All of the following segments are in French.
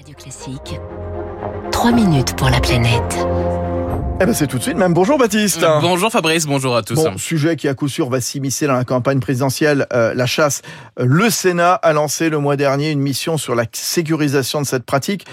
Radio Classique. 3 minutes pour la planète. Eh ben c'est tout de suite même. Bonjour Baptiste. Bonjour Fabrice, bonjour à tous. Bon, sujet qui à coup sûr va s'immiscer dans la campagne présidentielle, euh, la chasse. Le Sénat a lancé le mois dernier une mission sur la sécurisation de cette pratique.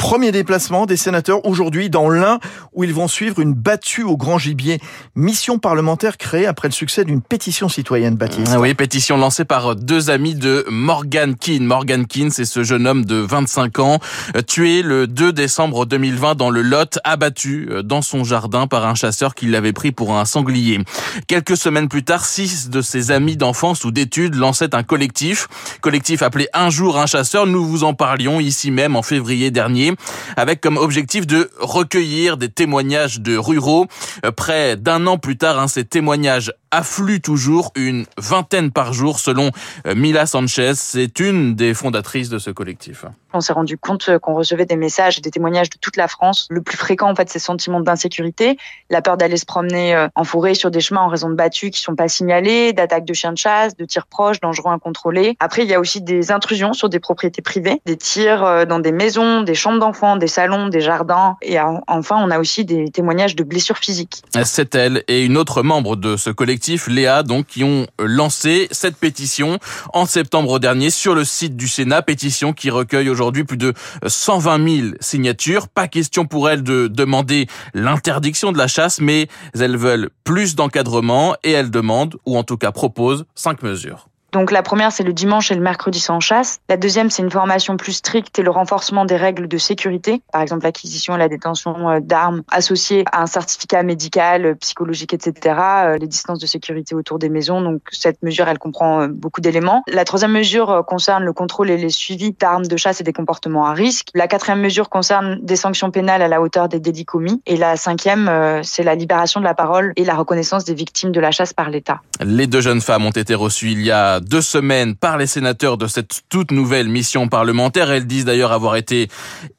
Premier déplacement des sénateurs aujourd'hui dans l'Ain où ils vont suivre une battue au grand gibier. Mission parlementaire créée après le succès d'une pétition citoyenne, Baptiste. Ah oui, pétition lancée par deux amis de Morgan Keane. Morgan Keane, c'est ce jeune homme de 25 ans, euh, tué le 2 décembre 2020 dans le Lot, abattu euh, dans son jardin par un chasseur qui l'avait pris pour un sanglier. Quelques semaines plus tard, six de ses amis d'enfance ou d'études lançaient un collectif. Collectif appelé Un jour un chasseur. Nous vous en parlions ici même en février dernier avec comme objectif de recueillir des témoignages de ruraux. Euh, près d'un an plus tard, hein, ces témoignages affluent toujours, une vingtaine par jour selon euh, Mila Sanchez. C'est une des fondatrices de ce collectif. On s'est rendu compte euh, qu'on recevait des messages et des témoignages de toute la France. Le plus fréquent, en fait, c'est sentiments d'insécurité, la peur d'aller se promener en forêt sur des chemins en raison de battues qui sont pas signalées, d'attaques de chiens de chasse, de tirs proches, dangereux incontrôlés. Après, il y a aussi des intrusions sur des propriétés privées, des tirs dans des maisons, des chambres d'enfants, des salons, des jardins. Et enfin, on a aussi des témoignages de blessures physiques. C'est elle et une autre membre de ce collectif, Léa, donc, qui ont lancé cette pétition en septembre dernier sur le site du Sénat. Pétition qui recueille aujourd'hui plus de 120 000 signatures. Pas question pour elles de demander l'interdiction de la chasse, mais elles veulent plus d'encadrement et elles demandent, ou en tout cas proposent, cinq mesures. Donc la première, c'est le dimanche et le mercredi sans chasse. La deuxième, c'est une formation plus stricte et le renforcement des règles de sécurité. Par exemple, l'acquisition et la détention euh, d'armes associées à un certificat médical, euh, psychologique, etc. Euh, les distances de sécurité autour des maisons. Donc cette mesure, elle comprend beaucoup d'éléments. La troisième mesure concerne le contrôle et les suivis d'armes de chasse et des comportements à risque. La quatrième mesure concerne des sanctions pénales à la hauteur des délits commis. Et la cinquième, c'est la libération de la parole et la reconnaissance des victimes de la chasse par l'État. Les deux jeunes femmes ont été reçues il y a deux semaines par les sénateurs de cette toute nouvelle mission parlementaire. Elles disent d'ailleurs avoir été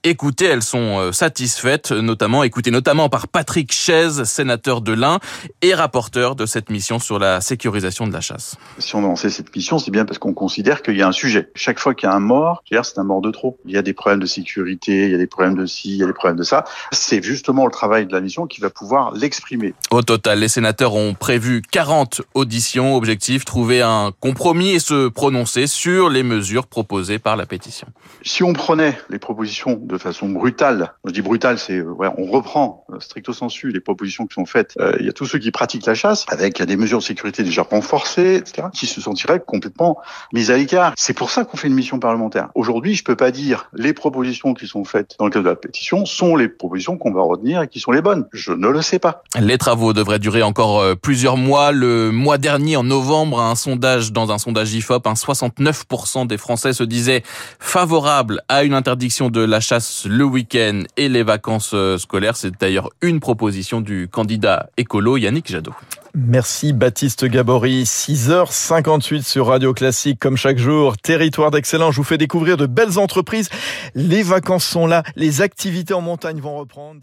écoutées. Elles sont euh, satisfaites, notamment écoutées notamment par Patrick Chaise, sénateur de l'Ain et rapporteur de cette mission sur la sécurisation de la chasse. Si on a lancé cette mission, c'est bien parce qu'on considère qu'il y a un sujet. Chaque fois qu'il y a un mort, c'est un mort de trop. Il y a des problèmes de sécurité, il y a des problèmes de ci, il y a des problèmes de ça. C'est justement le travail de la mission qui va pouvoir l'exprimer. Au total, les sénateurs ont prévu 40 auditions. Objectif, trouver un compromis et se prononcer sur les mesures proposées par la pétition. Si on prenait les propositions de façon brutale, je dis brutale, c'est euh, ouais, on reprend euh, stricto sensu les propositions qui sont faites. Euh, il y a tous ceux qui pratiquent la chasse avec des mesures de sécurité déjà renforcées, etc., qui se sentiraient complètement mis à l'écart. C'est pour ça qu'on fait une mission parlementaire. Aujourd'hui, je peux pas dire les propositions qui sont faites dans le cadre de la pétition sont les propositions qu'on va retenir et qui sont les bonnes. Je ne le sais pas. Les travaux devraient durer encore plusieurs mois. Le mois dernier, en novembre, un sondage dans un sondage GIFOP, 69% des Français se disaient favorables à une interdiction de la chasse le week-end et les vacances euh, scolaires. C'est d'ailleurs une proposition du candidat écolo Yannick Jadot. Merci Baptiste Gabory. 6h58 sur Radio Classique, comme chaque jour. Territoire d'excellence, je vous fais découvrir de belles entreprises. Les vacances sont là, les activités en montagne vont reprendre.